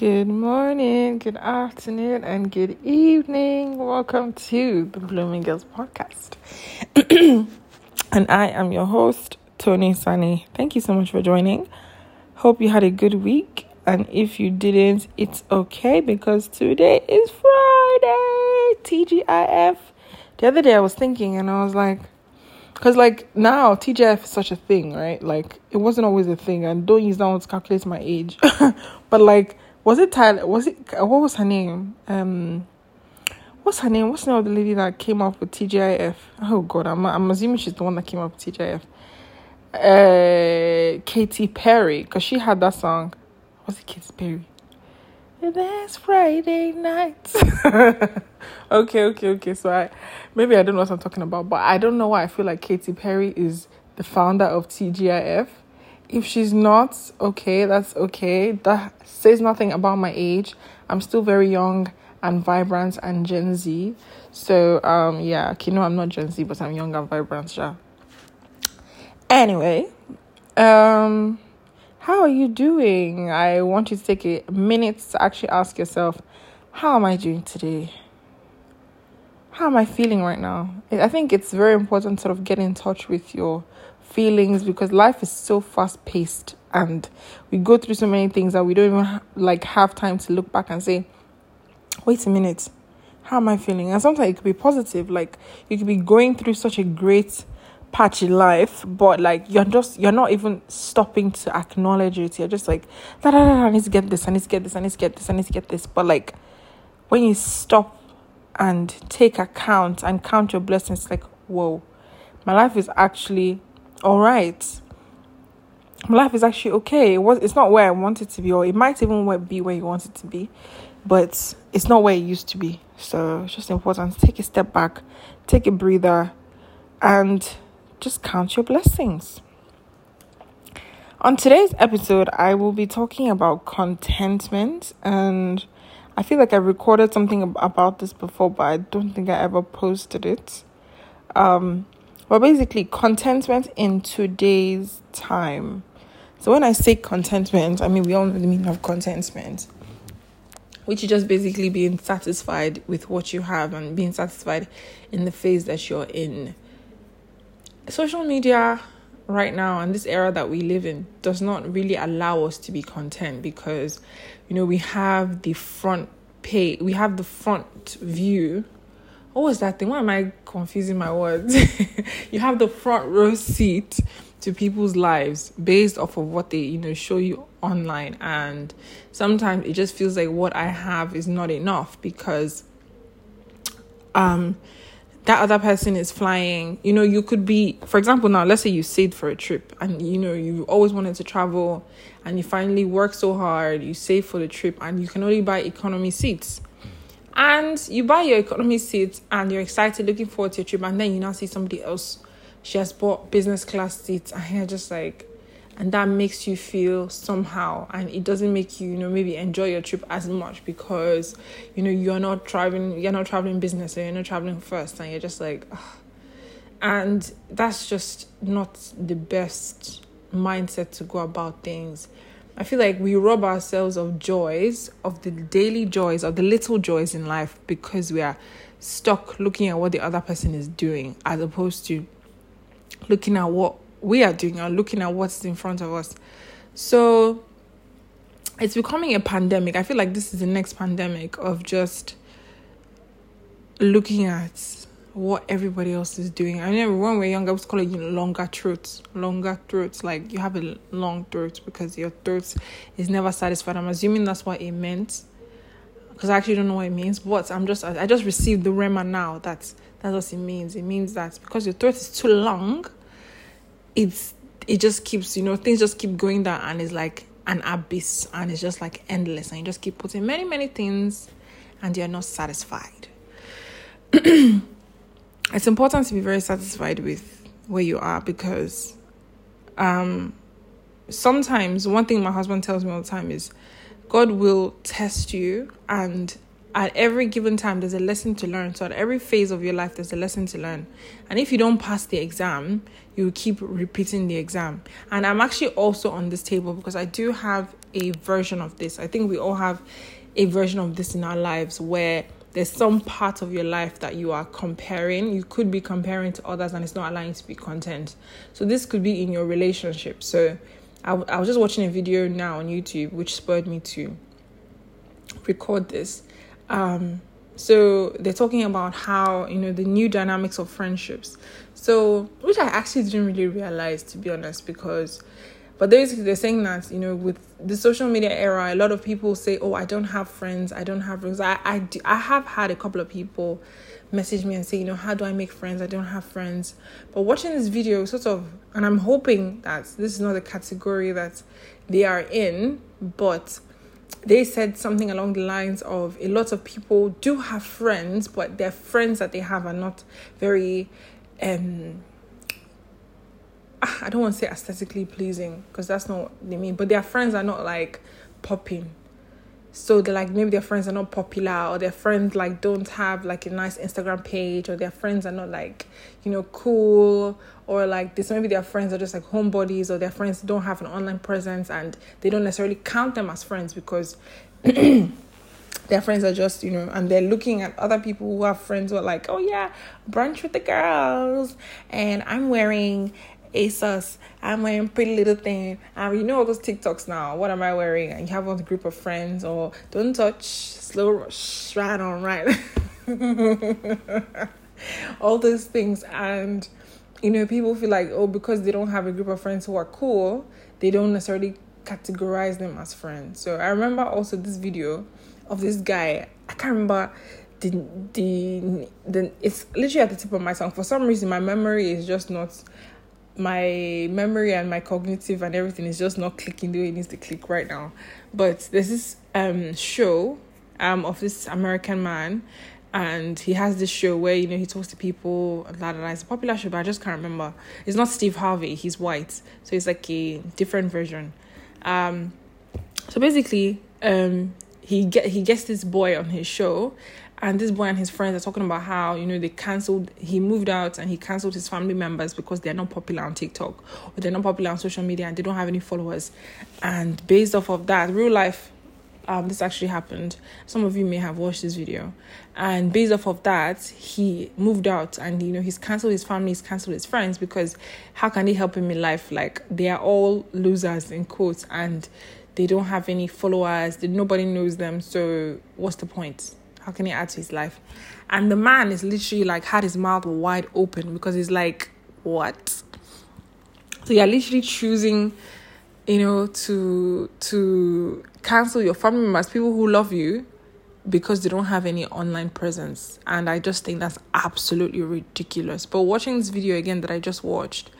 Good morning, good afternoon, and good evening. Welcome to the Blooming Girls podcast. and I am your host, Tony Sunny. Thank you so much for joining. Hope you had a good week. And if you didn't, it's okay because today is Friday, TGIF. The other day I was thinking and I was like, because like now TGIF is such a thing, right? Like it wasn't always a thing. And don't use that one to calculate my age. but like was it Tyler? Was it what was her name? Um, what's her name? What's the name of the lady that came up with TGIF? Oh God, I'm I'm assuming she's the one that came up with TGIF. Uh, Katy Perry, because she had that song. Was it Katy Perry? Last Friday night. okay, okay, okay. So I maybe I don't know what I'm talking about, but I don't know why I feel like Katy Perry is the founder of TGIF if she's not okay, that's okay. That says nothing about my age. I'm still very young and vibrant and Gen Z. So um yeah, you know I'm not Gen Z, but I'm young and vibrant, yeah. Anyway, um how are you doing? I want you to take a minute to actually ask yourself, how am I doing today? How am I feeling right now? I think it's very important to sort of get in touch with your feelings because life is so fast paced and we go through so many things that we don't even like have time to look back and say wait a minute how am i feeling? And sometimes it could be positive like you could be going through such a great patchy life but like you're just you're not even stopping to acknowledge it. You're just like da, da, da, i need to get this i need to get this i need to get this i need to get this. But like when you stop and take account and count your blessings like whoa my life is actually all right. My life is actually okay. It was it's not where i want it to be or it might even be where you want it to be but it's not where it used to be. So it's just important. To take a step back. Take a breather and just count your blessings. On today's episode i will be talking about contentment and i feel like i recorded something about this before but i don't think i ever posted it. Um but basically, contentment in today's time. So when I say contentment, I mean we all know the meaning of contentment, which is just basically being satisfied with what you have and being satisfied in the phase that you're in. Social media right now and this era that we live in does not really allow us to be content because you know we have the front pay we have the front view what was that thing? Why am I confusing my words? you have the front row seat to people's lives based off of what they, you know, show you online. And sometimes it just feels like what I have is not enough because um that other person is flying. You know, you could be, for example, now let's say you saved for a trip and you know you always wanted to travel and you finally work so hard, you save for the trip and you can only buy economy seats and you buy your economy seat and you're excited, looking forward to your trip, and then you now see somebody else, she has bought business class seats, and you're just like, and that makes you feel somehow, and it doesn't make you, you know, maybe enjoy your trip as much because, you know, you're not traveling, you're not traveling business, or you're not traveling first, and you're just like, Ugh. and that's just not the best mindset to go about things I feel like we rob ourselves of joys, of the daily joys, of the little joys in life because we are stuck looking at what the other person is doing as opposed to looking at what we are doing or looking at what's in front of us. So it's becoming a pandemic. I feel like this is the next pandemic of just looking at what everybody else is doing. I remember when we were younger, I was calling you longer throats, longer throats. Like you have a long throat because your throat is never satisfied. I'm assuming that's what it meant, because I actually don't know what it means. But I'm just, I just received the rema now. That's that's what it means. It means that because your throat is too long, it's it just keeps, you know, things just keep going down, and it's like an abyss, and it's just like endless, and you just keep putting many many things, and you're not satisfied. it's important to be very satisfied with where you are because um, sometimes one thing my husband tells me all the time is God will test you and at every given time there's a lesson to learn. So at every phase of your life there's a lesson to learn. And if you don't pass the exam, you keep repeating the exam. And I'm actually also on this table because I do have a version of this. I think we all have a version of this in our lives where there's some part of your life that you are comparing. You could be comparing to others and it's not allowing you to be content. So this could be in your relationship. So I, I was just watching a video now on YouTube which spurred me to record this. Um, so they're talking about how you know the new dynamics of friendships. So which I actually didn't really realize to be honest because but basically, they're saying that you know, with the social media era, a lot of people say, "Oh, I don't have friends. I don't have friends." I I, do, I have had a couple of people message me and say, you know, how do I make friends? I don't have friends. But watching this video, sort of, and I'm hoping that this is not the category that they are in, but they said something along the lines of a lot of people do have friends, but their friends that they have are not very um I don't want to say aesthetically pleasing because that's not what they mean, but their friends are not like popping. So they're like maybe their friends are not popular or their friends like don't have like a nice Instagram page or their friends are not like, you know, cool or like this maybe their friends are just like homebodies or their friends don't have an online presence and they don't necessarily count them as friends because their friends are just, you know, and they're looking at other people who have friends who are like, oh yeah, brunch with the girls, and I'm wearing ASOS. I'm wearing pretty little thing. Um, you know all those TikToks now. What am I wearing? And you have a group of friends or don't touch, slow rush, right on, right. all those things. And, you know, people feel like, oh, because they don't have a group of friends who are cool, they don't necessarily categorize them as friends. So I remember also this video of this guy. I can't remember the the the it's literally at the tip of my tongue. For some reason, my memory is just not my memory and my cognitive and everything is just not clicking the way it needs to click right now. But there's this um show um of this American man and he has this show where you know he talks to people blah, blah, blah. it's a popular show but i just can't remember it's not steve harvey he's white so it's like a different version um so basically um he get he gets this boy on his show and this boy and his friends are talking about how you know they cancelled he moved out and he cancelled his family members because they're not popular on tiktok or they're not popular on social media and they don't have any followers. And based off of that real life um, this actually happened. Some of you may have watched this video. And based off of that he moved out and you know he's cancelled his family he's cancelled his friends because how can they help him in life? Like they are all losers in quotes and they don't have any followers nobody knows them. So what's the point how can he add to his life? And the man is literally like had his mouth wide open because he's like, what? So you're literally choosing, you know, to to cancel your family members, people who love you, because they don't have any online presence. And I just think that's absolutely ridiculous. But watching this video again that I just watched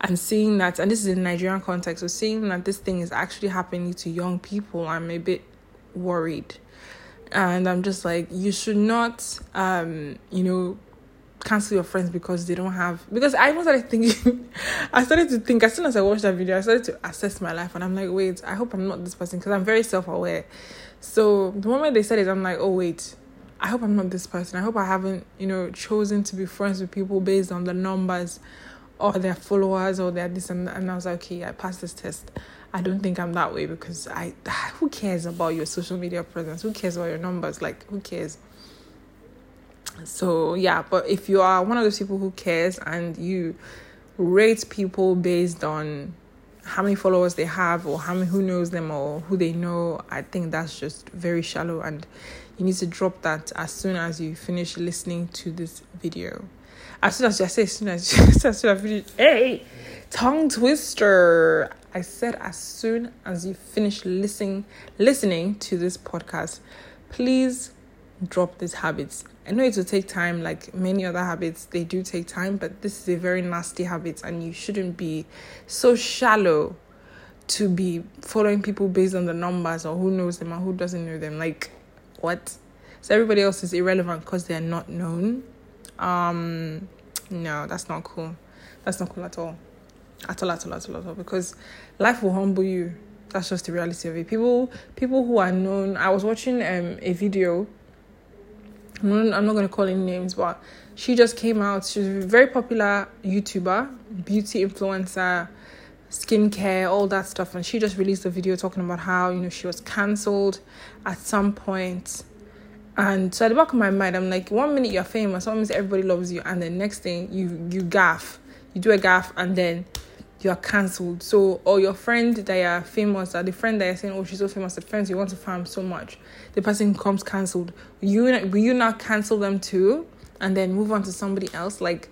and seeing that, and this is in Nigerian context, so seeing that this thing is actually happening to young people, I'm a bit worried and i'm just like you should not um you know cancel your friends because they don't have because I was started thinking I started to think as soon as I watched that video I started to assess my life and I'm like wait I hope I'm not this person because I'm very self-aware. So the moment they said it I'm like oh wait I hope I'm not this person. I hope I haven't you know chosen to be friends with people based on the numbers or their followers or their this and, and I was like okay I passed this test I don't think I'm that way because I who cares about your social media presence? Who cares about your numbers? Like who cares? So yeah, but if you are one of those people who cares and you rate people based on how many followers they have or how many who knows them or who they know, I think that's just very shallow and you need to drop that as soon as you finish listening to this video. As soon as I say as soon as, as soon as I finish, hey, tongue twister. I said as soon as you finish listening listening to this podcast, please drop these habits. I know it will take time, like many other habits, they do take time, but this is a very nasty habit, and you shouldn't be so shallow to be following people based on the numbers or who knows them or who doesn't know them. Like, what? So everybody else is irrelevant because they're not known. Um, no, that's not cool. That's not cool at all at all, at all, at all, at all, because life will humble you. That's just the reality of it. People, people who are known. I was watching um a video. I'm not, I'm not gonna call any names, but she just came out. She's a very popular YouTuber, beauty influencer, skincare, all that stuff. And she just released a video talking about how, you know, she was cancelled at some point. And so at the back of my mind, I'm like, one minute you're famous, one minute everybody loves you, and the next thing you you gaff, you do a gaff, and then you are cancelled. So, or your friend that you're famous, or the friend that you're saying, oh, she's so famous, the friends you want to farm so much, the person comes cancelled. You will you not cancel them too, and then move on to somebody else? Like,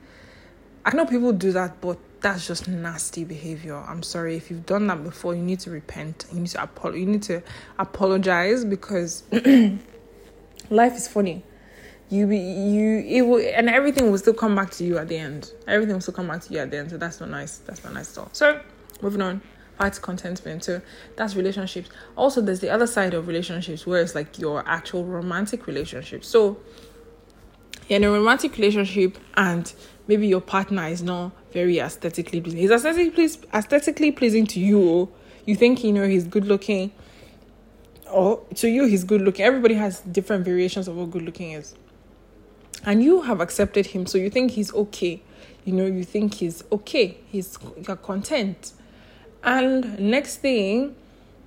I know people do that, but that's just nasty behavior. I'm sorry if you've done that before. You need to repent. You need to apologize. You need to apologize because life is funny. You be you it will and everything will still come back to you at the end. Everything will still come back to you at the end so that's not nice. That's not nice at all. So moving on. Back to contentment so that's relationships. Also there's the other side of relationships where it's like your actual romantic relationship. So in a romantic relationship and maybe your partner is not very aesthetically pleasing. He's aesthetically aesthetically pleasing to you you think you know he's good looking or to you he's good looking. Everybody has different variations of what good looking is. And you have accepted him so you think he's okay. You know you think he's okay. He's you're content. And next thing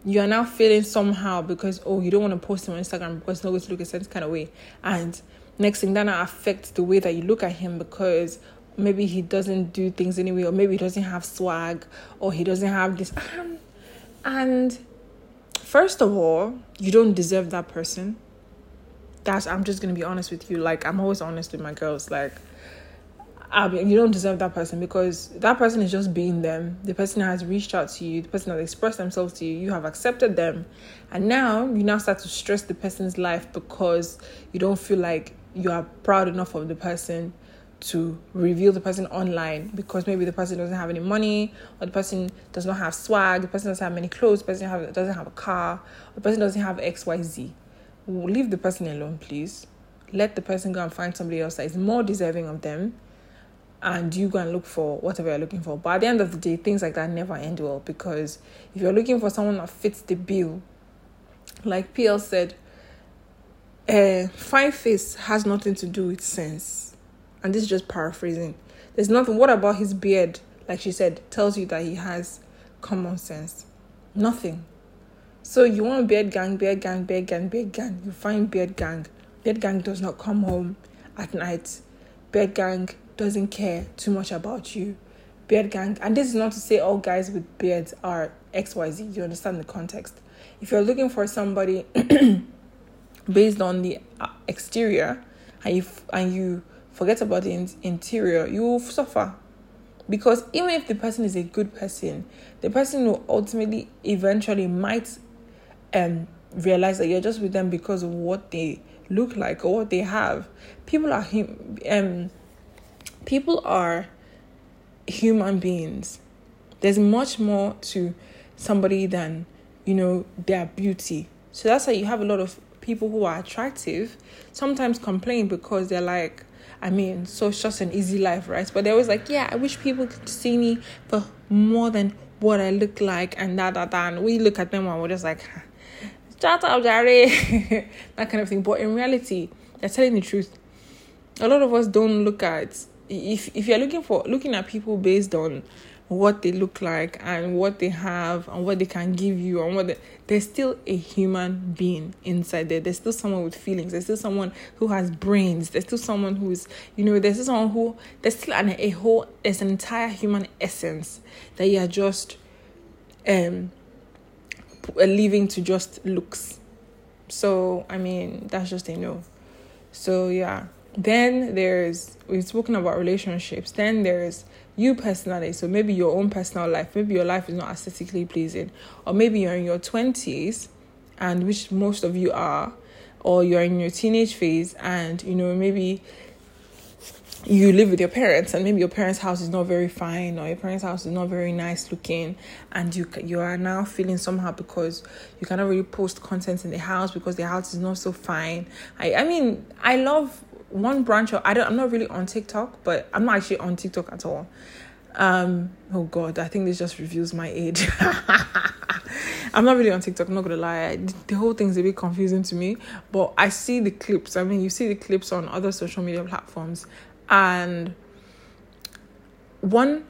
you are now feeling somehow because oh you don't want to post him on instagram because it's not going to look a certain kind of way. And next thing that affects the way that you look at him because maybe he doesn't do things anyway or maybe he doesn't have swag or he doesn't have this. Um, and first of all you don't deserve that person that's I'm just gonna be honest with you. Like I'm always honest with my girls. Like I mean, you don't deserve that person because that person is just being them. The person has reached out to you, the person has expressed themselves to you, you have accepted them. And now you now start to stress the person's life because you don't feel like you are proud enough of the person to reveal the person online because maybe the person doesn't have any money or the person does not have swag, the person doesn't have many clothes, the person doesn't have a car, the person doesn't have XYZ leave the person alone, please. Let the person go and find somebody else that is more deserving of them, and you go and look for whatever you're looking for. But at the end of the day, things like that never end well because if you're looking for someone that fits the bill, like PL said, uh, fine face has nothing to do with sense. And this is just paraphrasing. There's nothing. What about his beard? Like she said, tells you that he has common sense. Nothing. So you want beard gang, beard gang, beard gang, beard gang. You find beard gang. Beard gang does not come home at night. Beard gang doesn't care too much about you. Beard gang, and this is not to say all guys with beards are XYZ. You understand the context. If you're looking for somebody based on the uh, exterior and you and you forget about the in- interior, you will suffer because even if the person is a good person, the person will ultimately eventually might um, realize that you're just with them because of what they look like or what they have. People are hum- um, people are human beings. There's much more to somebody than you know their beauty. So that's why you have a lot of people who are attractive sometimes complain because they're like I mean, so it's just an easy life, right? But they're always like, yeah, I wish people could see me for more than what I look like and that, that, that. And we look at them and we're just like, Shut up, Jerry. that kind of thing. But in reality, they're telling the truth. A lot of us don't look at if if you're looking for looking at people based on what they look like and what they have and what they can give you and what they, there's still a human being inside there there's still someone with feelings there's still someone who has brains there's still someone who's you know there's still someone who there's still an, a whole there's an entire human essence that you are just um leaving to just looks. So, I mean, that's just a no. So, yeah. Then there's, we've spoken about relationships. Then there's you personally. So, maybe your own personal life. Maybe your life is not aesthetically pleasing. Or maybe you're in your 20s, and which most of you are. Or you're in your teenage phase, and, you know, maybe you live with your parents and maybe your parents house is not very fine or your parents house is not very nice looking and you you are now feeling somehow because you cannot really post content in the house because the house is not so fine i i mean i love one branch of i don't i'm not really on tiktok but i'm not actually on tiktok at all. Um oh god i think this just reveals my age. I'm not really on tiktok i'm not gonna lie. The whole thing's a bit confusing to me but i see the clips. I mean you see the clips on other social media platforms. And one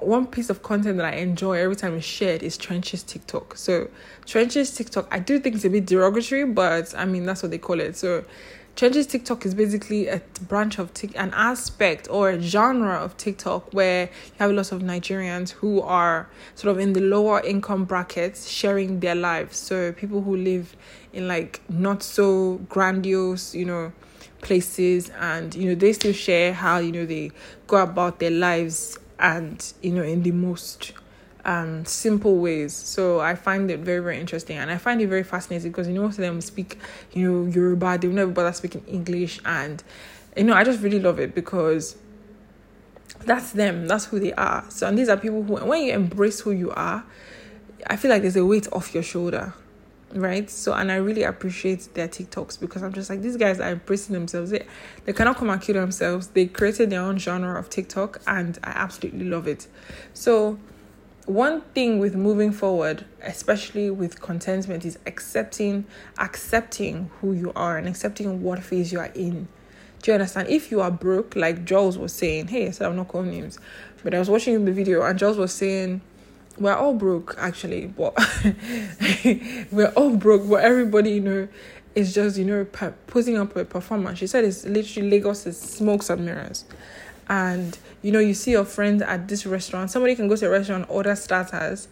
one piece of content that I enjoy every time it's shared is Trenches TikTok. So Trenches TikTok, I do think it's a bit derogatory, but I mean that's what they call it. So Trenches TikTok is basically a branch of tik, an aspect or a genre of TikTok where you have lots of Nigerians who are sort of in the lower income brackets sharing their lives. So people who live in like not so grandiose, you know, places and you know they still share how you know they go about their lives and you know in the most um, simple ways. So I find it very, very interesting and I find it very fascinating because you know most of them speak, you know, Yoruba, they've never bother speaking English and you know, I just really love it because that's them, that's who they are. So and these are people who when you embrace who you are, I feel like there's a weight off your shoulder. Right, so and I really appreciate their TikToks because I'm just like these guys are embracing themselves. They, they cannot come and kill themselves. They created their own genre of TikTok, and I absolutely love it. So, one thing with moving forward especially with contentment is accepting accepting who you are and accepting what phase you are in. Do you understand? If you are broke like Jules was saying hey I said I'm not calling names but I was watching the video and Jules was saying we're all broke actually but we're all broke but everybody you know is just you know putting up a performance. She said it's literally Lagos' is smokes and mirrors. And you know you see your friends at this restaurant somebody can go to a restaurant order starters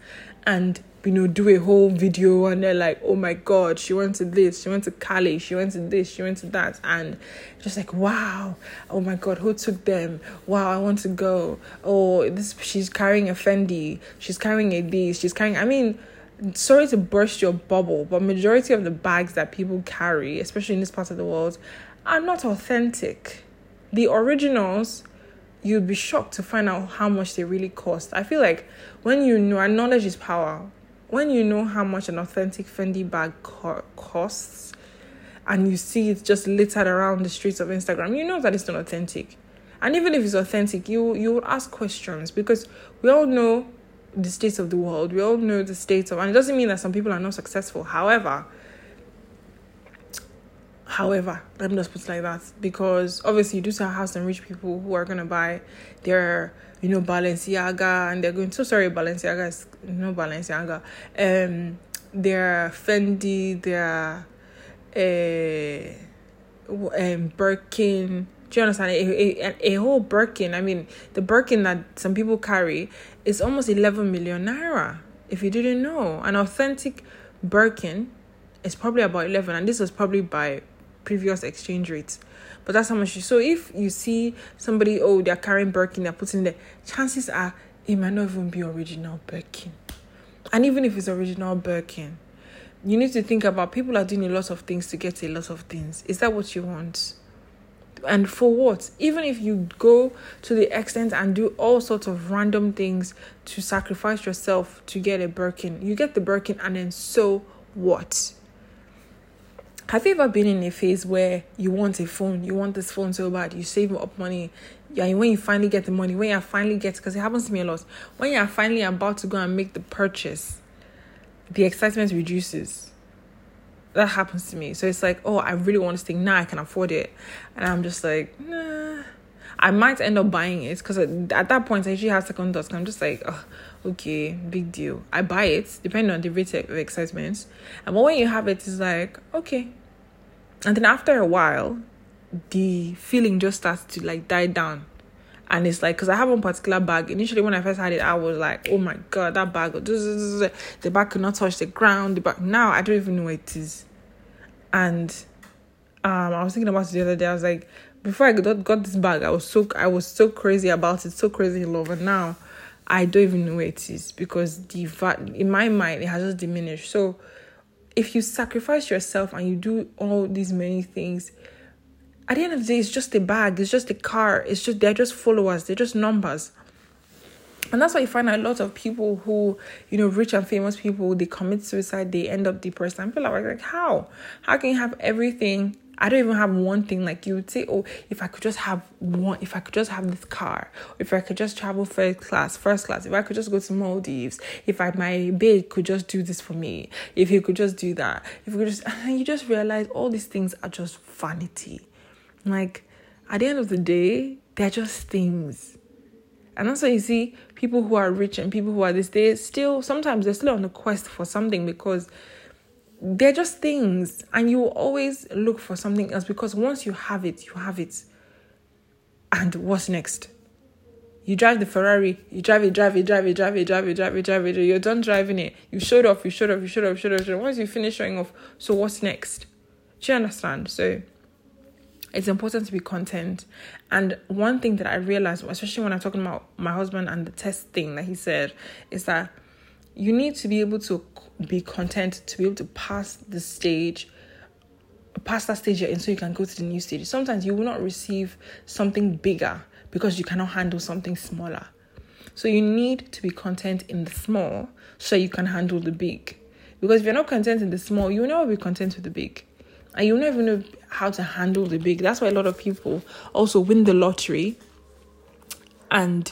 and you know do a whole video and they're like oh my god she went to this she went to cali she went to this she went to that and just like wow oh my god who took them? Wow i want to go. Oh this she's carrying a fendi she's carrying a this she's carrying i mean sorry to burst your bubble but majority of the bags that people carry especially in this part of the world are not authentic. The originals you'd be shocked to find out how much they really cost. I feel like when you know, and knowledge is power, when you know how much an authentic Fendi bag co- costs and you see it just littered around the streets of Instagram, you know that it's not authentic. And even if it's authentic, you you would ask questions because we all know the state of the world. We all know the state of, and it doesn't mean that some people are not successful. However, However, let me just put it like that. Because obviously you do have some rich people who are gonna buy their you know Balenciaga and they're going so sorry Balenciaga is no Balenciaga um their Fendi their uh um Birkin. Do you understand? A, a, a whole Birkin. I mean the Birkin that some people carry is almost 11 million naira if you didn't know. An authentic Birkin is probably about 11 and this was probably by previous exchange rates. But that's how much. You, so if you see somebody, oh, they're carrying Birkin, they're putting there, chances are it might not even be original Birkin. And even if it's original Birkin, you need to think about people are doing a lot of things to get a lot of things. Is that what you want? And for what? Even if you go to the extent and do all sorts of random things to sacrifice yourself to get a Birkin, you get the Birkin, and then so what? Have you ever been in a phase where you want a phone, you want this phone so bad, you save up money, yeah, when you finally get the money, when you finally get, because it happens to me a lot, when you're finally about to go and make the purchase, the excitement reduces. That happens to me. So it's like, oh, I really want this thing now, I can afford it, and I'm just like, nah. I might end up buying it because at that point I usually have second thoughts. I'm just like, oh, okay, big deal. I buy it depending on the rate of excitement, and when you have it, it's like okay, and then after a while, the feeling just starts to like die down. And it's like, because I have one particular bag. Initially, when I first had it, I was like, oh my god, that bag, the bag could not touch the ground. The bag, now I don't even know where it is. And um, I was thinking about it the other day. I was like, before I got, got this bag, I was so I was so crazy about it, so crazy in love. And now I don't even know where it is because the in my mind it has just diminished. So if you sacrifice yourself and you do all these many things, at the end of the day, it's just a bag, it's just a car, it's just they're just followers, they're just numbers. And that's why you find a lot of people who, you know, rich and famous people, they commit suicide, they end up depressed. And people are like, how? How can you have everything I don't even have one thing like you would say, oh, if I could just have one, if I could just have this car, if I could just travel first class, first class, if I could just go to Maldives, if I my babe could just do this for me, if he could just do that, if could just, and you just realize all these things are just vanity. Like at the end of the day, they're just things. And also, you see people who are rich and people who are this, they still sometimes they're still on the quest for something because they're just things, and you always look for something else because once you have it, you have it. And what's next? You drive the Ferrari, you drive it, drive it, drive it, drive it, drive it, drive it, drive it. You're done driving it. You showed off, you showed off, you showed off, you showed off. Showed off. Once you finish showing off, so what's next? Do you understand? So it's important to be content. And one thing that I realized, especially when I'm talking about my husband and the test thing that he said, is that you need to be able to be content to be able to pass the stage pass that stage in so you can go to the new stage. Sometimes you will not receive something bigger because you cannot handle something smaller. So you need to be content in the small so you can handle the big. Because if you're not content in the small, you will never be content with the big. And you'll never know how to handle the big. That's why a lot of people also win the lottery. And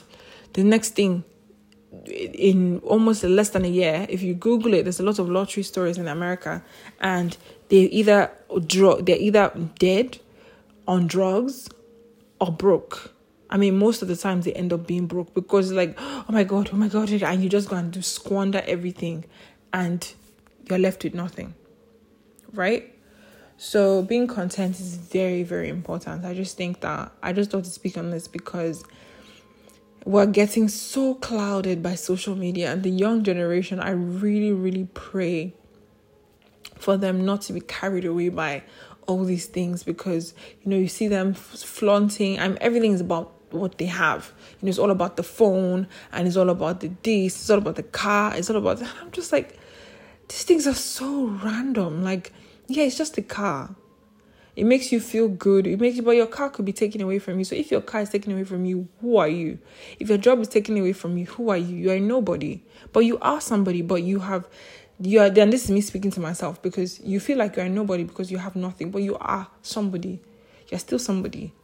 the next thing, in almost less than a year, if you Google it, there's a lot of lottery stories in America, and they either draw, they're either dead, on drugs, or broke. I mean, most of the times they end up being broke because, like, oh my god, oh my god, and you just go and squander everything, and you're left with nothing, right? So being content is very, very important. I just think that I just thought to speak on this because we're getting so clouded by social media and the young generation. I really, really pray for them not to be carried away by all these things because you know you see them flaunting and everything is about what they have. You know, it's all about the phone and it's all about the this, it's all about the car, it's all about I'm just like these things are so random. Like yeah, it's just a car. It makes you feel good. It makes you, but your car could be taken away from you. So if your car is taken away from you, who are you? If your job is taken away from you, who are you? You are nobody. But you are somebody. But you have, you are. Then this is me speaking to myself because you feel like you are nobody because you have nothing. But you are somebody. You're still somebody.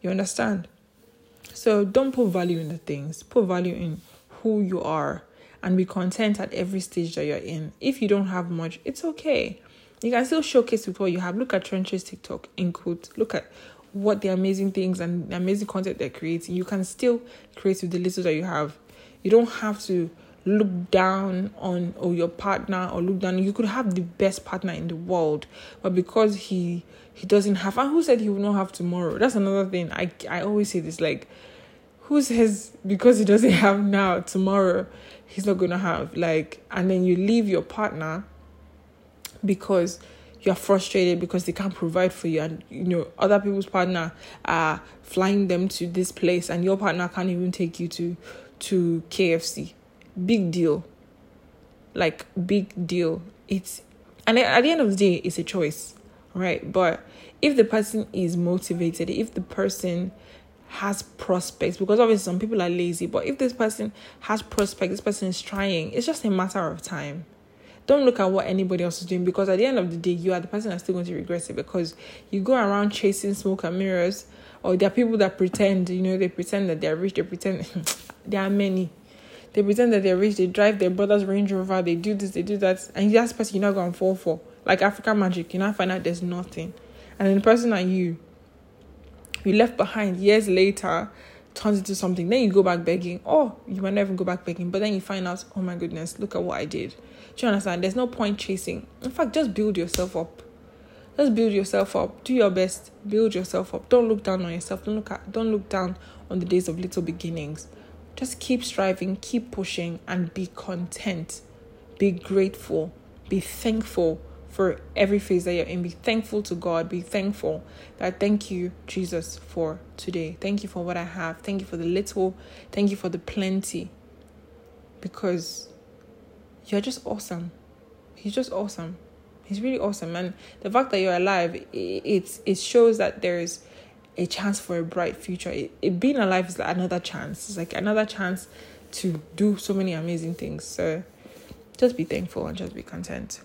You understand? So don't put value in the things. Put value in who you are and be content at every stage that you're in. If you don't have much, it's okay you can still showcase with what you have. Look at Trenches TikTok in quotes. Look at what the amazing things and the amazing content they're creating. You can still create with the little that you have. You don't have to look down on or your partner or look down. You could have the best partner in the world, but because he he doesn't have and who said he will not have tomorrow? That's another thing. I I always say this like who says because he doesn't have now tomorrow he's not gonna have like and then you leave your partner because you're frustrated because they can't provide for you and you know other people's partner are flying them to this place and your partner can't even take you to to KFC big deal. Like big deal. It's and at the end of the day it's a choice right? But if the person is motivated if the person has prospects because obviously some people are lazy but if this person has prospects this person is trying it's just a matter of time don't look at what anybody else is doing because at the end of the day, you are the person that's still going to regret it because you go around chasing smoke and mirrors, or there are people that pretend, you know, they pretend that they're rich, they pretend there are many. They pretend that they're rich, they drive their brother's Range Rover, they do this, they do that, and that's the person you're not to fall for. Like African magic, you now find out there's nothing. And then the person that you you left behind years later turns into something. Then you go back begging. Oh, you might never go back begging, but then you find out, oh my goodness, look at what I did. Do you understand? There's no point chasing. In fact, just build yourself up. Just build yourself up. Do your best. Build yourself up. Don't look down on yourself. Don't look at don't look down on the days of little beginnings. Just keep striving, keep pushing, and be content. Be grateful. Be thankful for every phase that you're in. Be thankful to God. Be thankful that thank you, Jesus, for today. Thank you for what I have. Thank you for the little. Thank you for the plenty. Because you're just awesome. He's just awesome. He's really awesome. And the fact that you're alive, it, it, shows that there's a chance for a bright future. It, it being alive is like another chance. It's like another chance to do so many amazing things. So just be thankful and just be content.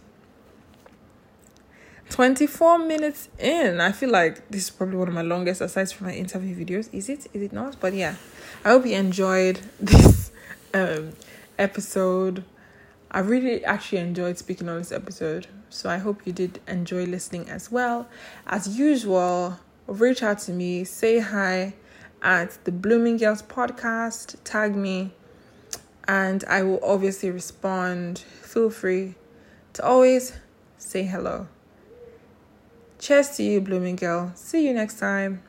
24 minutes in. I feel like this is probably one of my longest aside from my interview videos. Is it? Is it not? But yeah. I hope you enjoyed this um episode I really actually enjoyed speaking on this episode. So I hope you did enjoy listening as well. As usual, reach out to me, say hi, at the Blooming Girls podcast. Tag me, and I will obviously respond. Feel free to always say hello. Cheers to you, Blooming Girl. See you next time.